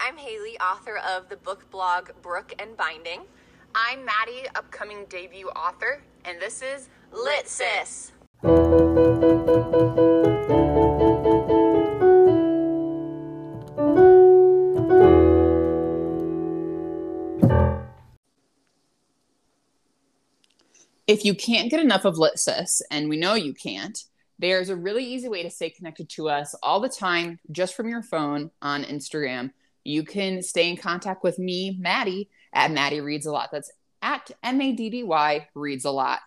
I'm Haley, author of the book blog Brooke and Binding. I'm Maddy, upcoming debut author, and this is Lit Sis. If you can't get enough of Lit Sis, and we know you can't, there's a really easy way to stay connected to us all the time just from your phone on Instagram. You can stay in contact with me, Maddy, at Maddy Reads a Lot. That's at M A D D Y Reads a Lot.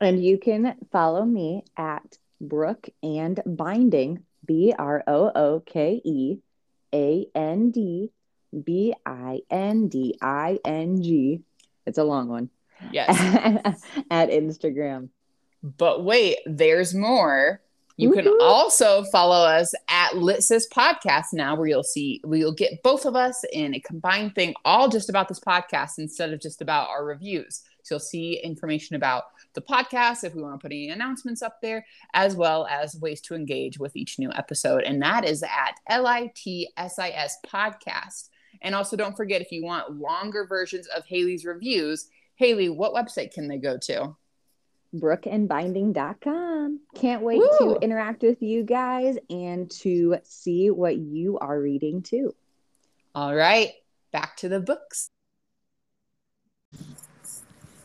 And you can follow me at Brooke and Binding, B R O O K E A N D B I N D I N G. It's a long one. Yes. at Instagram. But wait, there's more. You can Woohoo. also follow us at Litsis Podcast now, where you'll see we'll get both of us in a combined thing, all just about this podcast instead of just about our reviews. So you'll see information about the podcast if we want to put any announcements up there, as well as ways to engage with each new episode. And that is at L I T S I S Podcast. And also, don't forget if you want longer versions of Haley's reviews, Haley, what website can they go to? brookeandbinding.com. Can't wait Woo. to interact with you guys and to see what you are reading too. All right, back to the books.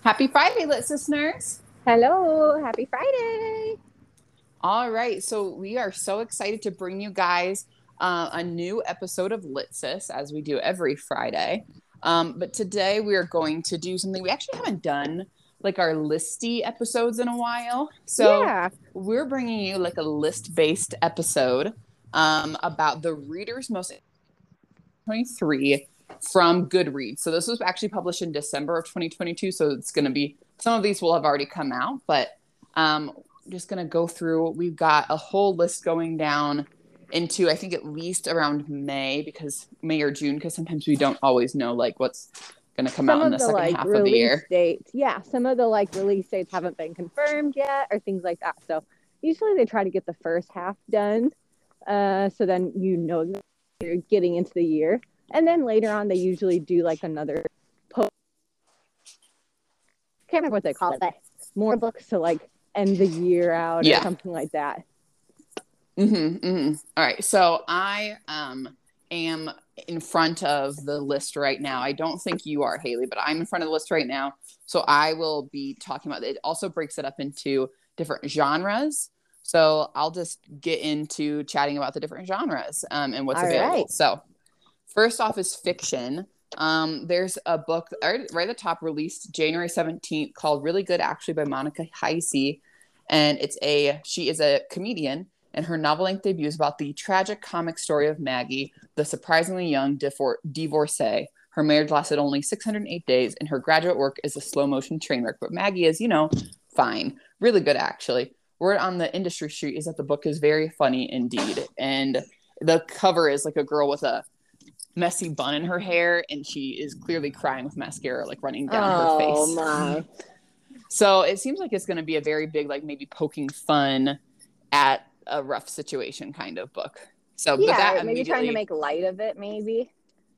Happy Friday, lit listeners. Hello, happy Friday. All right, so we are so excited to bring you guys uh, a new episode of Litsis as we do every Friday. Um, but today we are going to do something we actually haven't done like our listy episodes in a while. So yeah. we're bringing you like a list based episode um, about the reader's most 23 from Goodreads. So this was actually published in December of 2022. So it's going to be some of these will have already come out, but um, just going to go through. We've got a whole list going down into I think at least around May because May or June because sometimes we don't always know like what's going to come some out in the the second like half of the release year. dates yeah some of the like release dates haven't been confirmed yet or things like that so usually they try to get the first half done uh, so then you know that you're getting into the year and then later on they usually do like another post can't remember what they call it but more books to like end the year out Yeah. or something like that Mm-hmm, mm-hmm. All right. So I um am in front of the list right now. I don't think you are, Haley, but I'm in front of the list right now. So I will be talking about it. Also breaks it up into different genres. So I'll just get into chatting about the different genres um, and what's All available. right. So first off is fiction. Um, there's a book right, right at the top released January 17th called Really Good Actually by Monica Heisey. And it's a, she is a comedian and her novel length debut is about the tragic comic story of Maggie, the surprisingly young divor- divorcee. Her marriage lasted only 608 days, and her graduate work is a slow motion train wreck. But Maggie is, you know, fine. Really good, actually. Word on the industry street is that the book is very funny indeed. And the cover is like a girl with a messy bun in her hair, and she is clearly crying with mascara like running down her oh, face. oh my So it seems like it's going to be a very big, like maybe poking fun at a rough situation kind of book. So, but yeah that maybe trying to make light of it maybe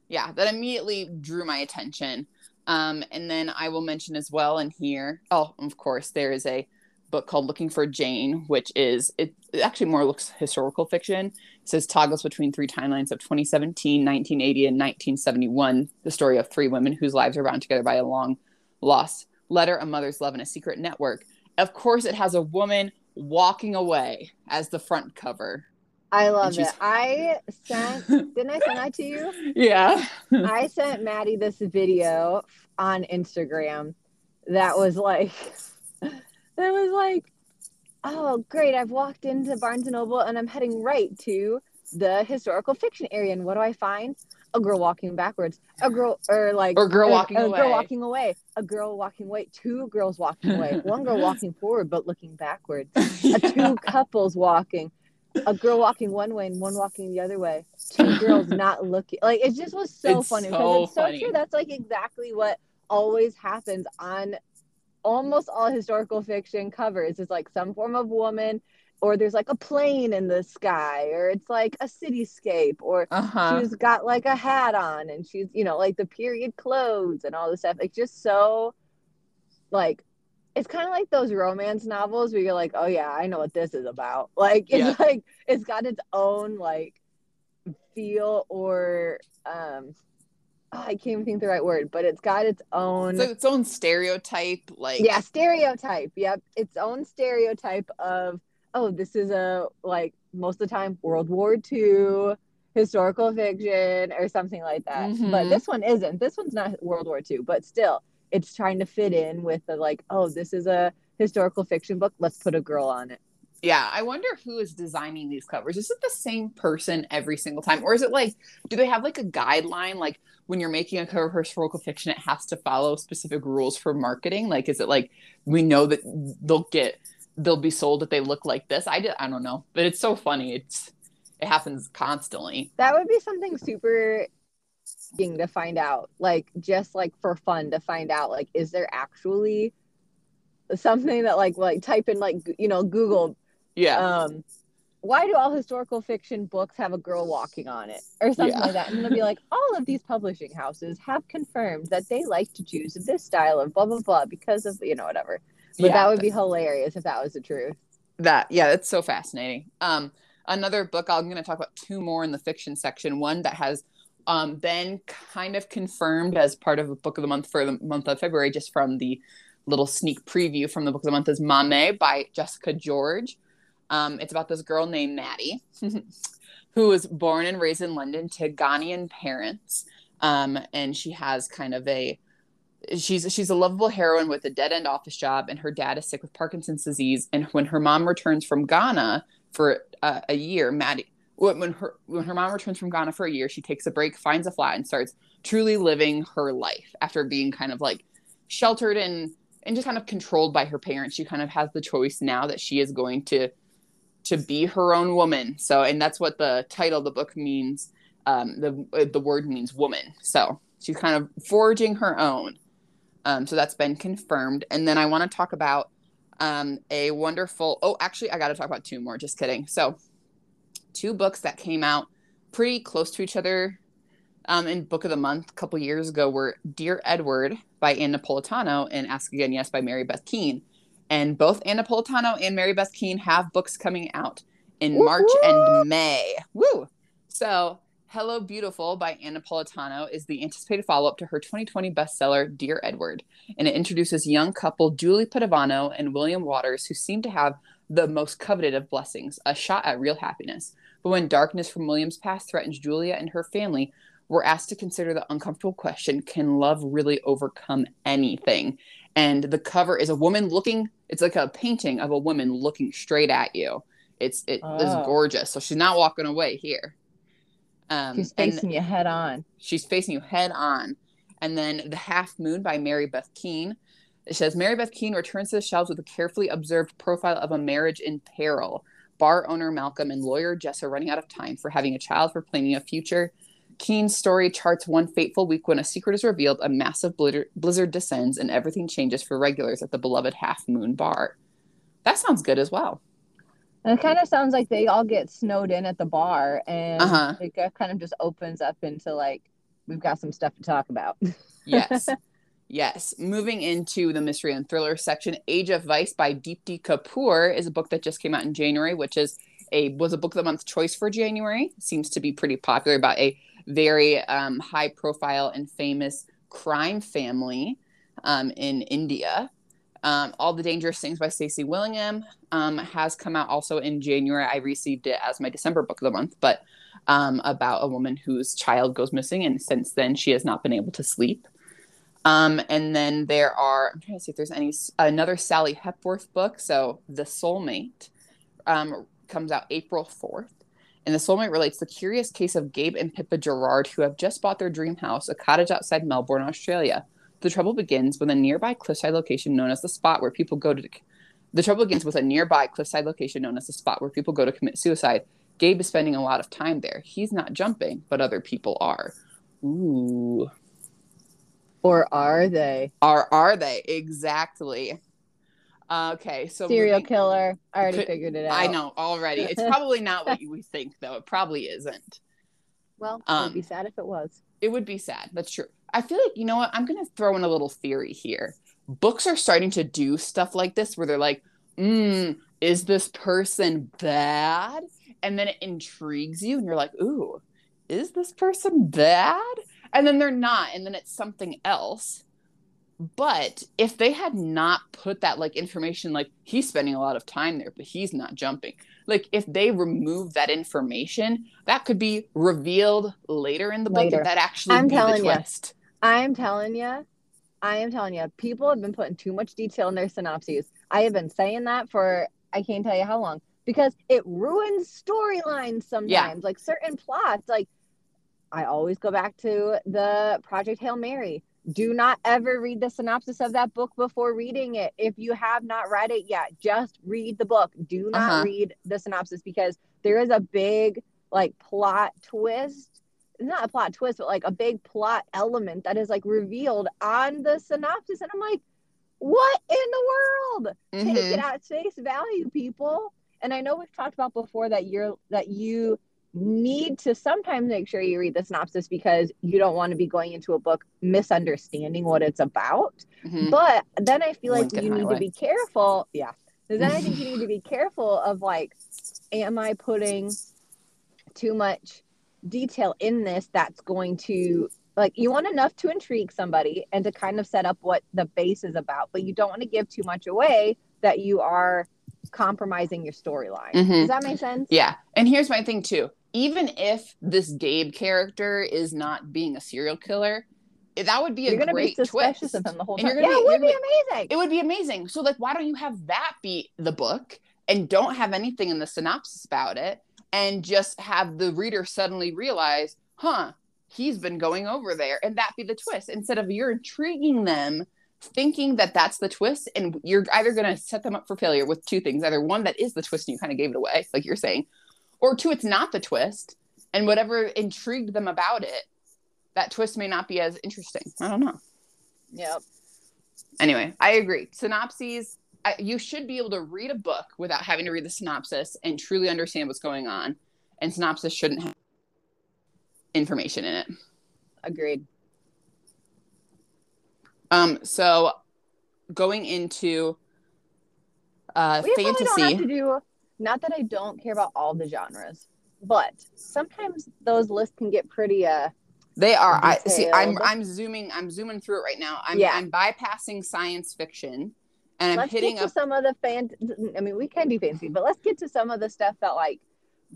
yeah, that immediately drew my attention. Um, and then I will mention as well in here. Oh, of course, there is a book called Looking for Jane, which is it, it actually more looks historical fiction. It says toggles between three timelines of 2017, 1980, and 1971. The story of three women whose lives are bound together by a long lost letter, a mother's love, and a secret network. Of course, it has a woman walking away as the front cover. I love it. I sent, didn't I send that to you? Yeah. I sent Maddy this video on Instagram that was like, that was like, oh, great. I've walked into Barnes and Noble and I'm heading right to the historical fiction area. And what do I find? A girl walking backwards. A girl, or like, Or girl walking a away. girl walking away. A girl walking away. Two girls walking away. One girl walking forward but looking backwards. A two couples walking. A girl walking one way and one walking the other way. Two girls not looking. Like it just was so It's funny so because it's so funny. true. That's like exactly what always happens on almost all historical fiction covers. It's like some form of woman or there's like a plane in the sky or it's like a cityscape or Uh-huh. she's got like a hat on and she's you know like the period clothes and all this stuff it's just so like it's kind of like those romance novels where you're like oh yeah i know what this is about like it's Yeah. like it's got its own like feel or um oh, i can't even think the right word but it's got its own It's its own stereotype, like yeah stereotype yep its own stereotype of oh this is a like most of the time world war ii historical fiction or something like that but Mhm. this one isn't this one's not world war ii but still it's trying to fit in with the like oh this is a historical fiction book let's put a girl on it Yeah, I wonder who is designing these covers. Is it the same person every single time? Or is it like, do they have like a guideline? Like when you're making a cover for historical fiction, it has to follow specific rules for marketing? Like, is it like we know that they'll get, they'll be sold if they look like this? I, did, I don't know. But it's so funny. It's, it happens constantly. that would be something super interesting to find out like just like for fun to find out like is there actually something that like like type in like you know google Yeah. um why do all historical fiction books have a girl walking on it or something Yeah. like that and it'll be like all of these publishing houses have confirmed that they like to choose this style of blah blah blah because of you know whatever but Yeah, that would be hilarious if that was the truth. That yeah that's so fascinating. Um another book i'm going to talk about two more in the fiction section. One that has um been kind of confirmed as part of a book of the month for the month of february just from the little sneak preview from the book of the month is Maame by jessica george. Um it's about this girl named maddie who was born and raised in london to ghanaian parents. Um and she has kind of a she's she's a lovable heroine with a dead end office job and her dad is sick with parkinson's disease. And when her mom returns from ghana for uh, a year maddie when her when her mom returns from ghana for a year she takes a break finds a flat and starts truly living her life after being kind of like sheltered and and just kind of controlled by her parents. She kind of has the choice now that she is going to to be her own woman. So and that's what the title of the book means um the the word means woman. So she's kind of forging her own um, so that's been confirmed. And then I want to talk about um, a wonderful. Oh, actually, I got to talk about two more. Just kidding. So, two books that came out pretty close to each other um, in Book of the Month a couple years ago were Dear Edward by Ann Napolitano and Ask Again Yes by Mary Beth Keane. And both Ann Napolitano and Mary Beth Keane have books coming out in March and May. Woo! So, Hello Beautiful by Anna Napolitano is the anticipated follow up to her 2020 bestseller, Dear Edward. And it introduces young couple Julie Padavano and William Waters, who seem to have the most coveted of blessings, a shot at real happiness. But when darkness from William's past threatens Julia and her family, we're asked to consider the uncomfortable question can love really overcome anything? And the cover is a woman looking, it's like a painting of a woman looking straight at you. It's it is Oh. gorgeous. So she's not walking away here. Um, she's facing you head on she's facing you head on. And then The Half Moon by Mary Beth Keane. It says Mary Beth Keane returns to the shelves with a carefully observed profile of a marriage in peril. Bar owner Malcolm and lawyer Jess are running out of time for having a child for planning a future. Keane's story charts one fateful week when a secret is revealed, a massive blizzard descends, and everything changes for regulars at the beloved Half Moon Bar. That sounds good as well. And it kind of sounds like they all get snowed in at the bar, and Uh-huh. it kind of just opens up into like we've got some stuff to talk about. Yes. yes. Moving into the mystery and thriller section, Age of Vice by Deepti Kapoor is a book that just came out in January, which is a was a book of the month choice for January. Seems to be pretty popular about a very um, high profile and famous crime family um, in India. Um, All the Dangerous Things by Stacy Willingham um, has come out also in January. I received it as my December book of the month, but um, about a woman whose child goes missing, and since then she has not been able to sleep. Um, and then there are, I'm trying to see if there's any, another Sally Hepworth book. So The Soulmate um, comes out April 4th. And The Soulmate relates the curious case of Gabe and Pippa Gerard, who have just bought their dream house, a cottage outside Melbourne, Australia. The trouble begins with a nearby cliffside location known as the spot where people go to. The trouble begins with a nearby cliffside location known as the spot where people go to commit suicide. Gabe is spending a lot of time there. He's not jumping, but other people are. Ooh. or are they? Are are they exactly? Uh, okay, so Serial moving- killer. I already Could- figured it out. I know already. It's probably not what you- we think, though. It probably isn't. Well, Um, it'd be sad if it was. It would be sad. That's true. I feel like, you know what? I'm going to throw in a little theory here. Books are starting to do stuff like this where they're like, mm, is this person bad? And then it intrigues you and you're like, ooh, is this person bad? And then they're not. And then it's something else. But if they had not put that like information, like he's spending a lot of time there, but he's not jumping. Like if they remove that information, that could be revealed later in the book. Later. That actually I'm be telling twist. I'm telling you, I am telling you, people have been putting too much detail in their synopses. I have been saying that for I can't tell you how long because it ruins storylines sometimes. Like certain plots, like I always go back to the Project Hail Mary. Do not ever read the synopsis of that book before reading it. If you have not read it yet, just read the book. Do not Uh-huh. read the synopsis because there is a big like plot twist not a plot twist, but like a big plot element that is like revealed on the synopsis. And I'm like, what in the world? Take Mhm. it at face value, people. And I know we've talked about before that you're that you need to sometimes make sure you read the synopsis because you don't want to be going into a book misunderstanding what it's about. Mhm. But then I feel like Lincoln you need Highway. to be careful. Yeah. Then I think you need to be careful of like, am I putting too much detail in this that's going to like you want enough to intrigue somebody and to kind of set up what the base is about, but you don't want to give too much away that you are compromising your storyline. Mhm. Does that make sense? Yeah. And here's my thing too. Even if this Gabe character is not being a serial killer, eh, that would be You're a gonna great be suspicious twist. of him the whole time. you're Yeah, gonna it would be amazing. It would be amazing. So like why don't you have that be the book and don't have anything in the synopsis about it and just have the reader suddenly realize, "Huh, he's been going over there." And that be the twist instead of you're intriguing them thinking that that's the twist and you're either going to set them up for failure with two things either one that is the twist and you kind of gave it away like you're saying or two it's not the twist and whatever intrigued them about it that twist may not be as interesting. I don't know. Yep. anyway i agree. Synopses I, you should be able to read a book without having to read the synopsis and truly understand what's going on and synopsis shouldn't have information in it. Agreed. um so going into uh We probably don't have fantasy. to do not that I don't care about all the genres, but sometimes those lists can get pretty uh They are. I see. I'm. I'm zooming. I'm zooming through it right now. I'm Yeah. I'm bypassing science fiction, and I'm let's hitting get to up. some of the fan I mean we can do fancy, but let's get to some of the stuff that like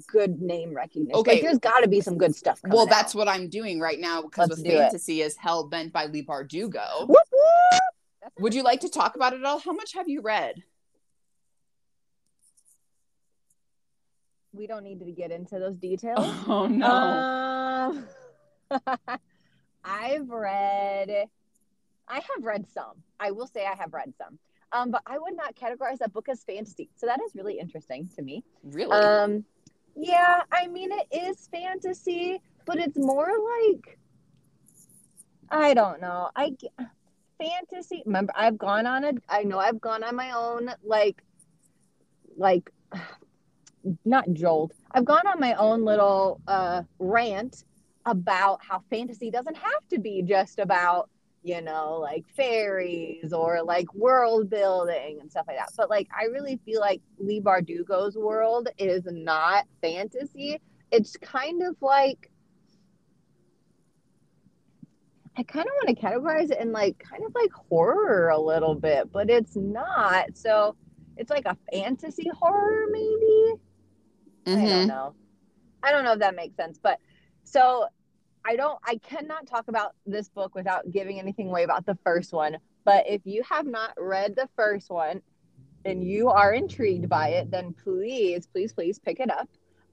good name recognition. Okay. Like, there's gotta be some good stuff coming Well, that's out. what I'm doing right now because Let's with fantasy is hell bent by Leigh Bardugo. Whoop, whoop. Would you like to talk about it at all? How much have you read? We don't need to get into those details. Oh no. Um, I've read, I have read some. I will say I have read some, um, but I would not categorize that book as fantasy. So that is really interesting to me. really? Um, yeah, I mean it is fantasy, but it's more like I don't know. I fantasy. Remember, I've gone on a. I know I've gone on my own like, like, not jolt. I've gone on my own little uh rant about how fantasy doesn't have to be just about you know like fairies or like world building and stuff like that. But like i really feel like Leigh bardugo's world is not fantasy. It's kind of like i kind of want to categorize it in like kind of like horror a little bit but it's not. So it's like a fantasy horror maybe I Mhm. don't know. I don't know if that makes sense, but so I don't I cannot talk about this book without giving anything away about the first one. But if you have not read the first one and you are intrigued by it, then please, please, please pick it up.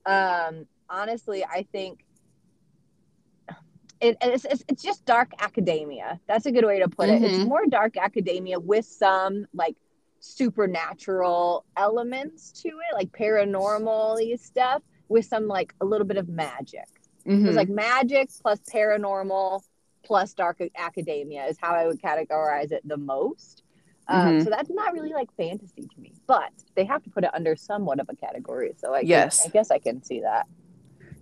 Um, honestly, I think it, it's, it's, it's just dark academia. That's a good way to put it. It's Mhm. more dark academia with some like supernatural elements to it, like paranormal stuff, with some like a little bit of magic. So Mhm. it's like magic plus paranormal plus dark academia is how I would categorize it the most. Um, Mhm. So that's not really like fantasy to me, but they have to put it under somewhat of a category. So I Yes. guess, I guess I can see that.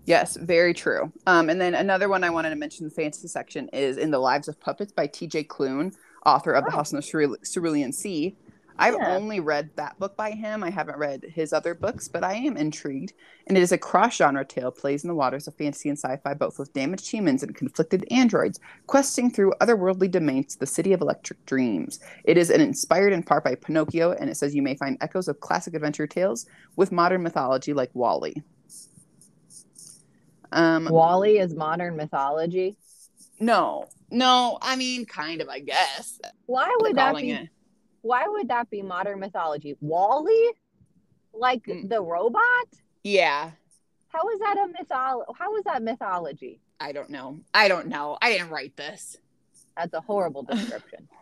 Yes, very true. Um, and then another one I wanted to mention in the fantasy section is In the Lives of Puppets by T.J. Klune, author of The Oh. House in the Cerule- Cerulean Sea. I've Yeah. only read that book by him. I haven't read his other books, but I am intrigued. And it is a cross-genre tale, plays in the waters of fantasy and sci-fi, both with damaged humans and conflicted androids, questing through otherworldly domains to the city of electric dreams. It is an inspired in part by Pinocchio, and it says you may find echoes of classic adventure tales with modern mythology like WALL-E. Um, WALL-E is modern mythology. No, no. I mean, kind of. I guess. Why would that be? it. Why would that be modern mythology? WALL-E, like Mm. the robot. Yeah, How is that a mythology? How is that mythology? I don't know. I don't know. I didn't write this. That's a horrible description.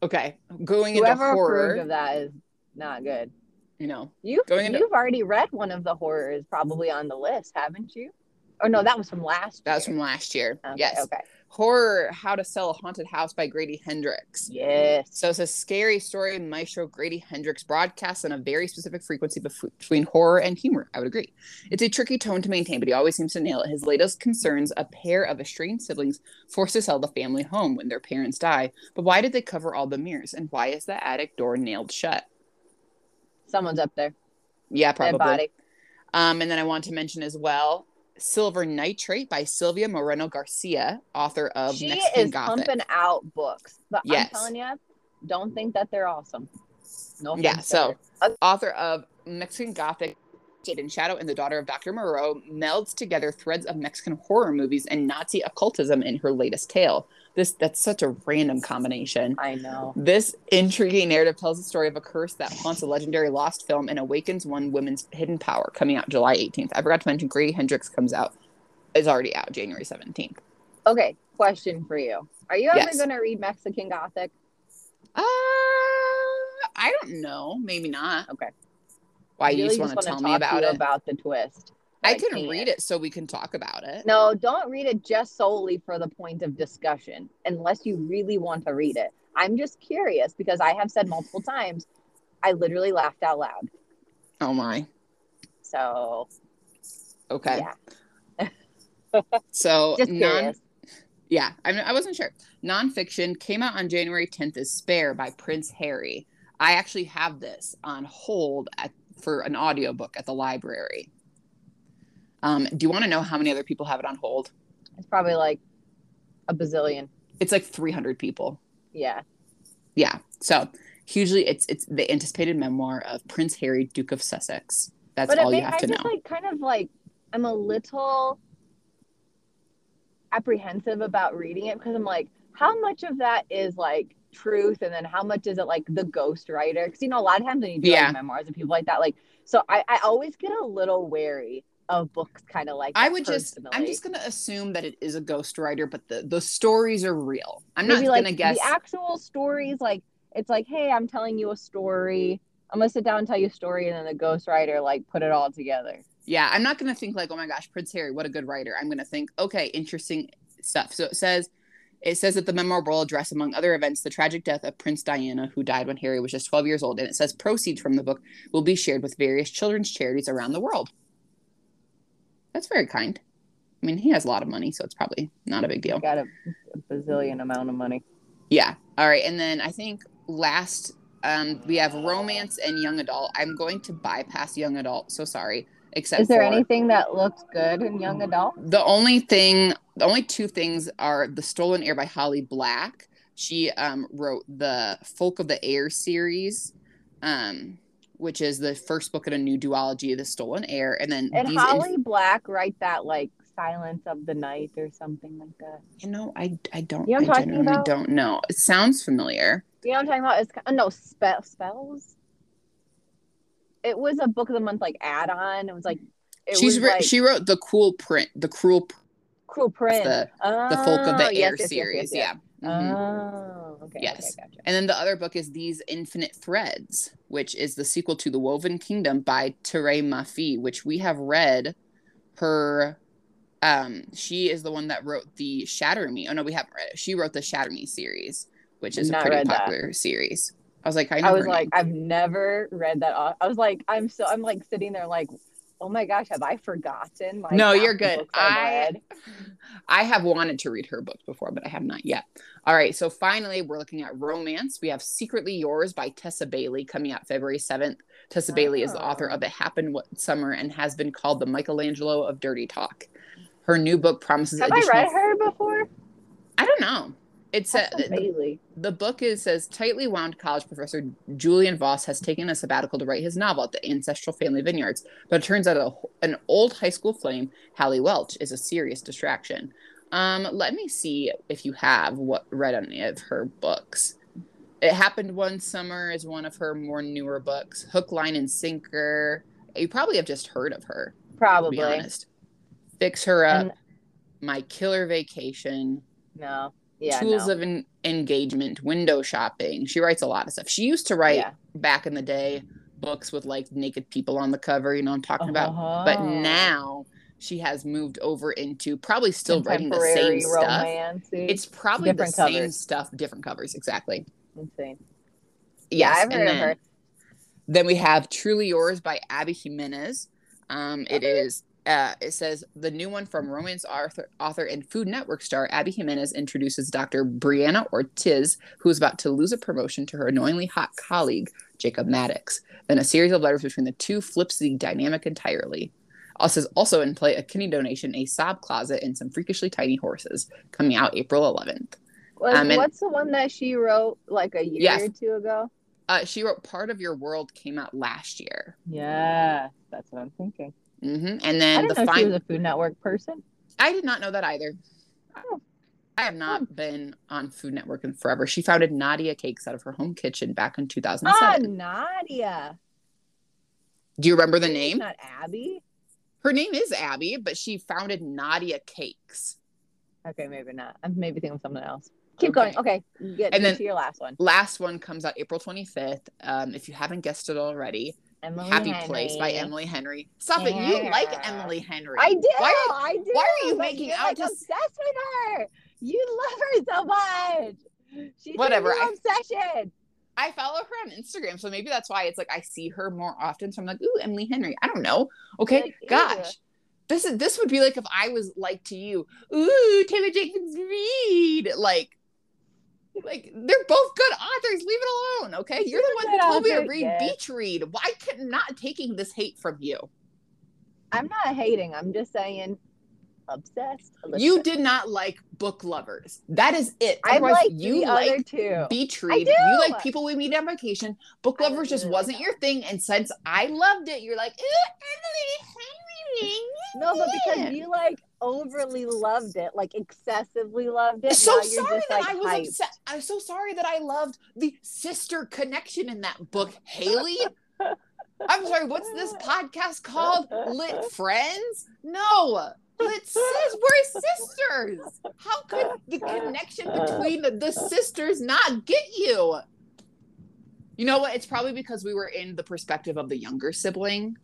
Okay, going into Whoever approved horror. of that is not good. You know, You Going into- you've already read one of the horrors probably on the list, haven't you? Oh no, that was from last. year. that was from last year. Okay, yes, Okay. Horror: How to Sell a Haunted House by Grady Hendrix. Yes. So it's a scary story. Maestro Grady Hendrix broadcasts on a very specific frequency bef- between horror and humor. I would agree. It's a tricky tone to maintain, but he always seems to nail it. His latest concerns a pair of estranged siblings forced to sell the family home when their parents die. But why did they cover all the mirrors? And why is the attic door nailed shut? Someone's up there. Yeah, probably. Um, and then I want to mention as well Silver Nitrate by Silvia Moreno Garcia, author of she Mexican is Gothic. pumping out books, but Yes. I'm telling you, don't think that they're awesome. No. Yeah, so there. author of Mexican Gothic, Jade in Shadow, and the daughter of Dr. Moreau melds together threads of Mexican horror movies and Nazi occultism in her latest tale. This that's such a random combination. I know. This intriguing narrative tells the story of a curse that haunts a legendary lost film and awakens one woman's hidden power, coming out July 18th. I forgot to mention Grady Hendrix comes out, is already out January 17th. Okay, question for you: Are you ever Yes. going to read Mexican Gothic? Uh, I don't know. Maybe not. Okay. Why I you just want to tell me about it? About the twist. I can can't. read it so we can talk about it. No, don't read it just solely for the point of discussion, unless you really want to read it. I'm just curious because I have said multiple times, I literally laughed out loud. Oh my. So Okay. yeah, So just non curious. yeah, I mean, I wasn't sure. Nonfiction came out on January 10th is Spare by Prince Harry. I actually have this on hold at, for an audiobook at the library. Um, do you want to know how many other people have it on hold? It's probably like a bazillion. It's like 300 people. Yeah. Yeah. So hugely, it's it's the anticipated memoir of Prince Harry, Duke of Sussex. That's but all it you have I to just know. like kind of like I'm a little apprehensive about reading it because I'm like, how much of that is like truth, and then how much is it like the ghost writer? Because you know, a lot of times when you do Yeah. like memoirs and people like that, like, so I, I always get a little wary of books, kind of like I would just I'm just gonna assume that it is a ghostwriter, but the the stories are real. I'm maybe not like gonna guess. the actual stories, like it's like, hey, I'm telling you a story. I'm gonna sit down and tell you a story, and then the ghostwriter like put it all together. yeah, I'm not gonna think like, oh my gosh, Prince Harry, what a good writer. I'm gonna think, okay, interesting stuff. So it says it says that the memoir will address, among other events, the tragic death of Prince Diana, who died when Harry was just 12 years old. And it says proceeds from the book will be shared with various children's charities around the world. That's very kind. I mean, he has a lot of money, so it's probably not a big deal. Got a, a bazillion amount of money. Yeah. All right. And then I think last um, we have romance and young adult. I'm going to bypass young adult. So sorry. Except Is there for anything that looks good in young adult? the only thing, the only two things are The Stolen Heir by Holly Black. She um, wrote the Folk of the Air series, um, which is the first book in a new duology of The Stolen Heir. And then And Holly Black write that like Silence of the Night or something like that. you know, I, I don't, You know talking genuinely about? don't know. It sounds familiar. You know what I'm talking about? It's uh, no spell spells. It was a book of the month like add on. It was like it She's was like she wrote the cool print, the cruel Pr- Cruel Prince. the oh, the Folk of the Air yes, yes, series. yes. Yeah. Mhm. Oh, okay. Yes. Okay, gotcha. And then the other book is These Infinite Threads, which is the sequel to The Woven Kingdom by Tahereh Mafi, which we have read her um she is the one that wrote the Shatter Me. Oh no, we haven't read it. She wrote the Shatter Me series, which is a pretty read that. popular series. I was like, I, I was like, name. I've never read that. I was like, I'm so I'm like sitting there like, oh my gosh, have I forgotten? Like, No, you're good. I- I have wanted to read her books before, but I have not yet. All right, so finally, we're looking at romance. We have Secretly Yours by Tessa Bailey coming out February 7th. Tessa Bailey is the author Oh. of It Happened What Summer and has been called the Michelangelo of Dirty Talk. Her new book promises Have I additional. read her before? I don't know. It's a, Tessa the book is says tightly wound college professor Julian Voss has taken a sabbatical to write his novel at the ancestral family vineyards, but it turns out a, an old high school flame, Hallie Welch, is a serious distraction. Um, let me see if you have what read any of her books. It happened one summer is one of her more newer books. Hook, line, and sinker. You probably have just heard of her, Probably. honest. Fix her up. And My killer vacation no. Yeah. tools no. of en- engagement, window shopping. She writes a lot of stuff. She used to write Yeah. back in the day books with like naked people on the cover, you know what I'm talking about. But Oh. now she has moved over into probably still writing the same stuff. It's probably Different the same stuff, different covers, exactly. insane. Yeah, I've heard of then- her. Then we have Truly Yours by Abby Jimenez. Um, it is. Uh, it says the new one from romance author, author and Food Network star Abby Jimenez introduces Dr. Brianna Ortiz, who is about to lose a promotion to her annoyingly hot colleague Jacob Maddox. Then a series of letters between the two flips the dynamic entirely. Also, also in play a kidney donation, a sob closet, and some freakishly tiny horses. Coming out April 11th. Was, um, and- what's the one that she wrote like a year Yes. or two ago? Uh, she wrote "Part of Your World" came out last year. Yeah, that's what I'm thinking. Hmm And then the know she was a Food Network person. I did not know that either. Oh. I have not been on Food Network in forever. She founded Nadia Cakes out of her home kitchen back in Ah, 2007. Nadia. Do you remember the name? Not Abby. Her name is Abby, but she founded Nadia Cakes. Okay, maybe not. I'm maybe thinking of something else. Keep Okay. going. Okay, get And then- to your last one. Last one comes out April 25th. Um, if you haven't guessed it already, Emily Happy Henry. Place by Emily Henry. Stop it. You like Emily Henry. I do. Why I do. why are you but making out like, to- obsessed with her? You love her so much. She's Whatever, I- obsession. I follow her on Instagram, so maybe that's why it's like I see her more often. So I'm like, ooh, Emily Henry. I don't know. Okay, Like, ew. gosh. This is this would be like if I was like to you, ooh, Taylor Jenkins Reid. Like, like they're both good authors. Leave it alone, okay? You're the one who told me to read yes. Beach Read. Why could not taking this hate from you? I'm not hating. I'm just saying, obsessed. You did not like book lovers. That is it. I like you the like other two. beach read. You like people we meet on vacation. Book lovers just really like wasn't that. your thing. And since I loved it, you're like, "Ooh, Emily. No, but because you like overly loved it, like excessively loved it. so sorry that like, I was upset. I'm so sorry that I loved the sister connection in that book, Haley. I'm sorry, what's this podcast called? Lit Friends? No. Lit sis, we're sisters. How could the connection between the sisters not get you? You know what? It's probably because we were in the perspective of the younger sibling.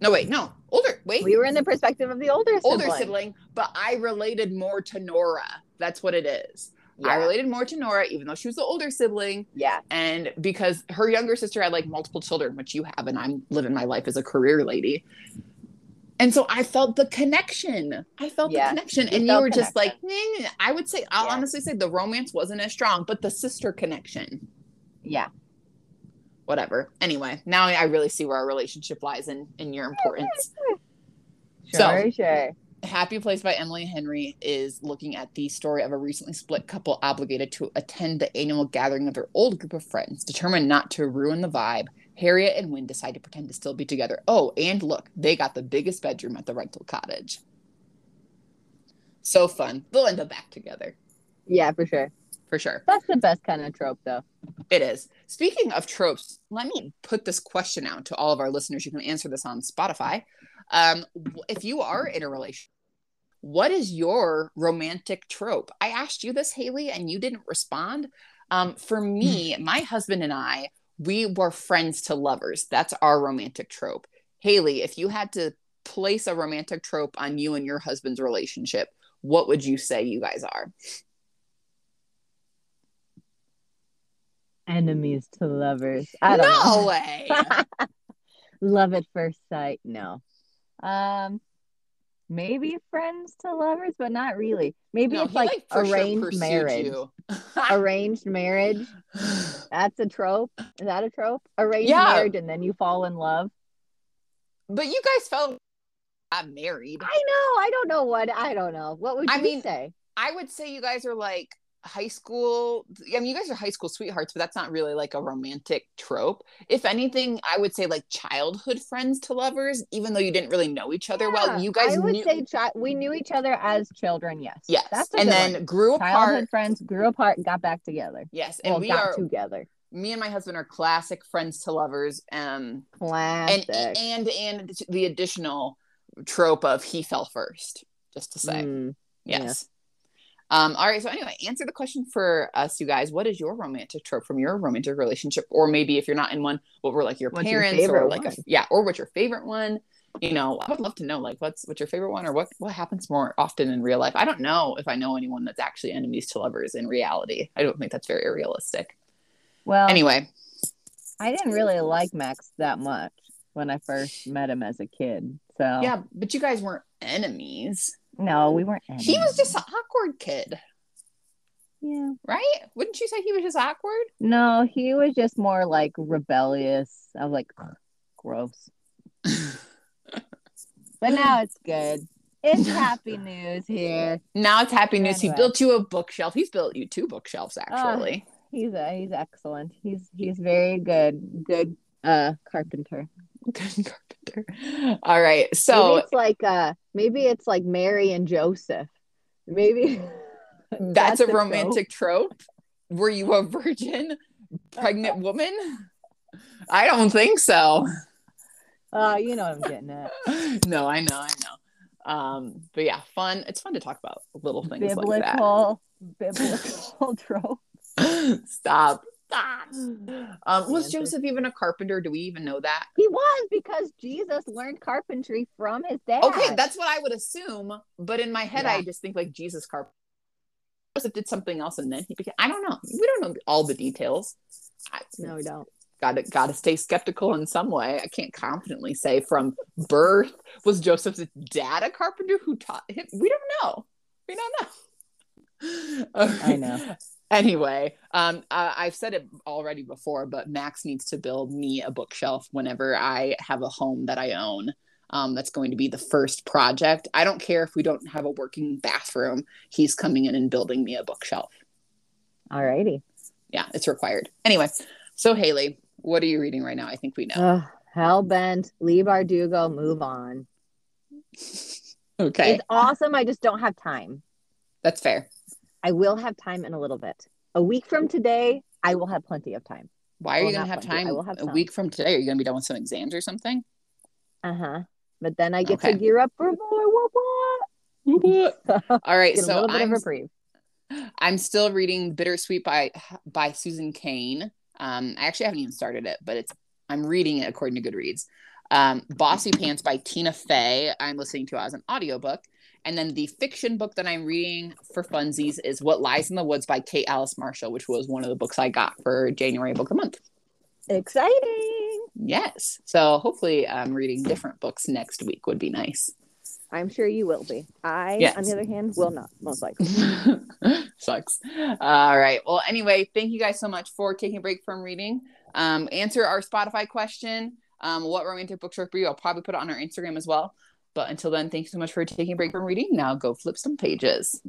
No, wait, no, older. Wait, We were in the perspective of the older sibling. older sibling, but I related more to Nora. That's what it is. I related more to Nora, even though she was the older sibling, yeah. and because her younger sister had like multiple children, which you have, and I'm living my life as a career lady. And so I felt the connection. I felt Yeah, the connection, you and you were just like, connection. "Meh, meh." I would say, I'll Yeah. honestly say the romance wasn't as strong, but the sister connection, Yeah. Whatever. Anyway, now I really see where our relationship lies in in your importance. Sure, So- sure. Happy Place by Emily Henry is looking at the story of a recently split couple obligated to attend the annual gathering of their old group of friends. Determined not to ruin the vibe, Harriet and Wyn decide to pretend to still be together. Oh, and look, they got the biggest bedroom at the rental cottage. So fun. They'll end up back together Yeah, for sure. for sure. That's the best kind of trope, though. It is. Speaking of tropes, let me put this question out to all of our listeners. You can answer this on Spotify. Um, if you are in a relationship, what is your romantic trope? I asked you this, Haley, and you didn't respond. Um, for me, my husband and I, we were friends to lovers. That's our romantic trope. Haley, if you had to place a romantic trope on you and your husband's relationship, what would you say you guys are? Enemies to lovers. I don't no know. way. Love at first sight. No. Um, maybe friends to lovers, but not really. Maybe No, it's like, for sure arranged marriage. Arranged marriage. That's a trope. Is that a trope? Arranged Yeah. marriage and then you fall in love. but you guys felt got married. I know. I don't know what. I don't know. What would you I mean, say? I would say you guys are like high school. I mean, you guys are high school sweethearts, but that's not really like a romantic trope. If anything, I would say like childhood friends to lovers, even though you didn't really know each other well. You guys I would knew, say chi- we knew each other as children. Yes. yes, That's and then one. grew apart. childhood friends grew apart, and got back together. Yes, and Well, we got are. together. Me and my husband are classic friends to lovers. Um, Classic. and and and the additional trope of he fell first. Just to say. Mm, yeah. Um, all right. So anyway, answer the question for us, you guys. What is your romantic trope from your romantic relationship, or maybe if you're not in one, what were like your What's your parents, or favorite like a, yeah, or what's your favorite one? You know, I would love to know like what's what's your favorite one, or what what happens more often in real life. I don't know if I know anyone that's actually enemies to lovers in reality. I don't think that's very realistic. Well, Anyway, I didn't really like Max that much when I first met him as a kid. So yeah, but you guys weren't enemies. No, we weren't. He was just an awkward kid, yeah. right? Wouldn't you say he was just awkward? No, he was just more like rebellious. I was like, gross. But now it's good. It's happy news here. Now it's happy news. He built you a bookshelf. He's built you two bookshelves, actually. He's a, he's excellent. He's he's very good. Good uh carpenter. Good carpenter. All right. maybe So it's like uh maybe it's like Mary and Joseph. Maybe that's, that's a a trope. romantic trope. Were you a virgin, pregnant woman? I don't think so. uh you know what I'm getting at. no, I know, I know. Um, but yeah, fun. It's fun to talk about little things like that. Biblical biblical trope. Stop. Stop. Um, was Joseph even a carpenter? Do we even know that? He was because Jesus learned carpentry from his dad. Okay, that's what I would assume. But in my head, I just think like Jesus carp. Joseph did something else and then he became. I don't know. We don't know all the details. I, no, we don't. Gotta gotta stay skeptical in some way. I can't confidently say from birth was Joseph's dad a carpenter who taught him. We don't know. We don't know. I know. Anyway, um, I, I've said it already before, but Max needs to build me a bookshelf whenever I have a home that I own. Um, that's going to be the first project. I don't care if we don't have a working bathroom. He's coming in and building me a bookshelf. Alrighty. Yeah, it's required. Anyway, so Haley, what are you reading right now? I think we know. Ugh, Hellbent, Leigh Bardugo, move on. Okay, It's awesome. I just don't have time. that's fair. I will have time in a little bit. A week from today, I will have plenty of time. Why are you going to have plenty. I time will have a week from today? Are you going to be done with some exams or something? Uh huh. But then I get Okay. to gear up for more. Whoop, whoop. All right, a so little bit I'm of reprieve. I'm still reading Bittersweet by by Susan Cain. Um, I actually haven't even started it, but it's I'm reading it according to Goodreads. Um, Bossy Pants by Tina Fey. I'm listening to as an audiobook. And then the fiction book that I'm reading for funsies is What Lies in the Woods by Kate Alice Marshall, which was one of the books I got for January Book of the Month. Exciting. Yes. So hopefully I'm um reading different books next week would be nice. I'm sure you will be. I, Yes. on the other hand, will not, most likely. Sucks. All right. Well, anyway, thank you guys so much for taking a break from reading. Um, answer our Spotify question. Um, what romantic book are you? I'll probably put it on our Instagram as well. But until then, thank you so much for taking a break from reading. Now go flip some pages.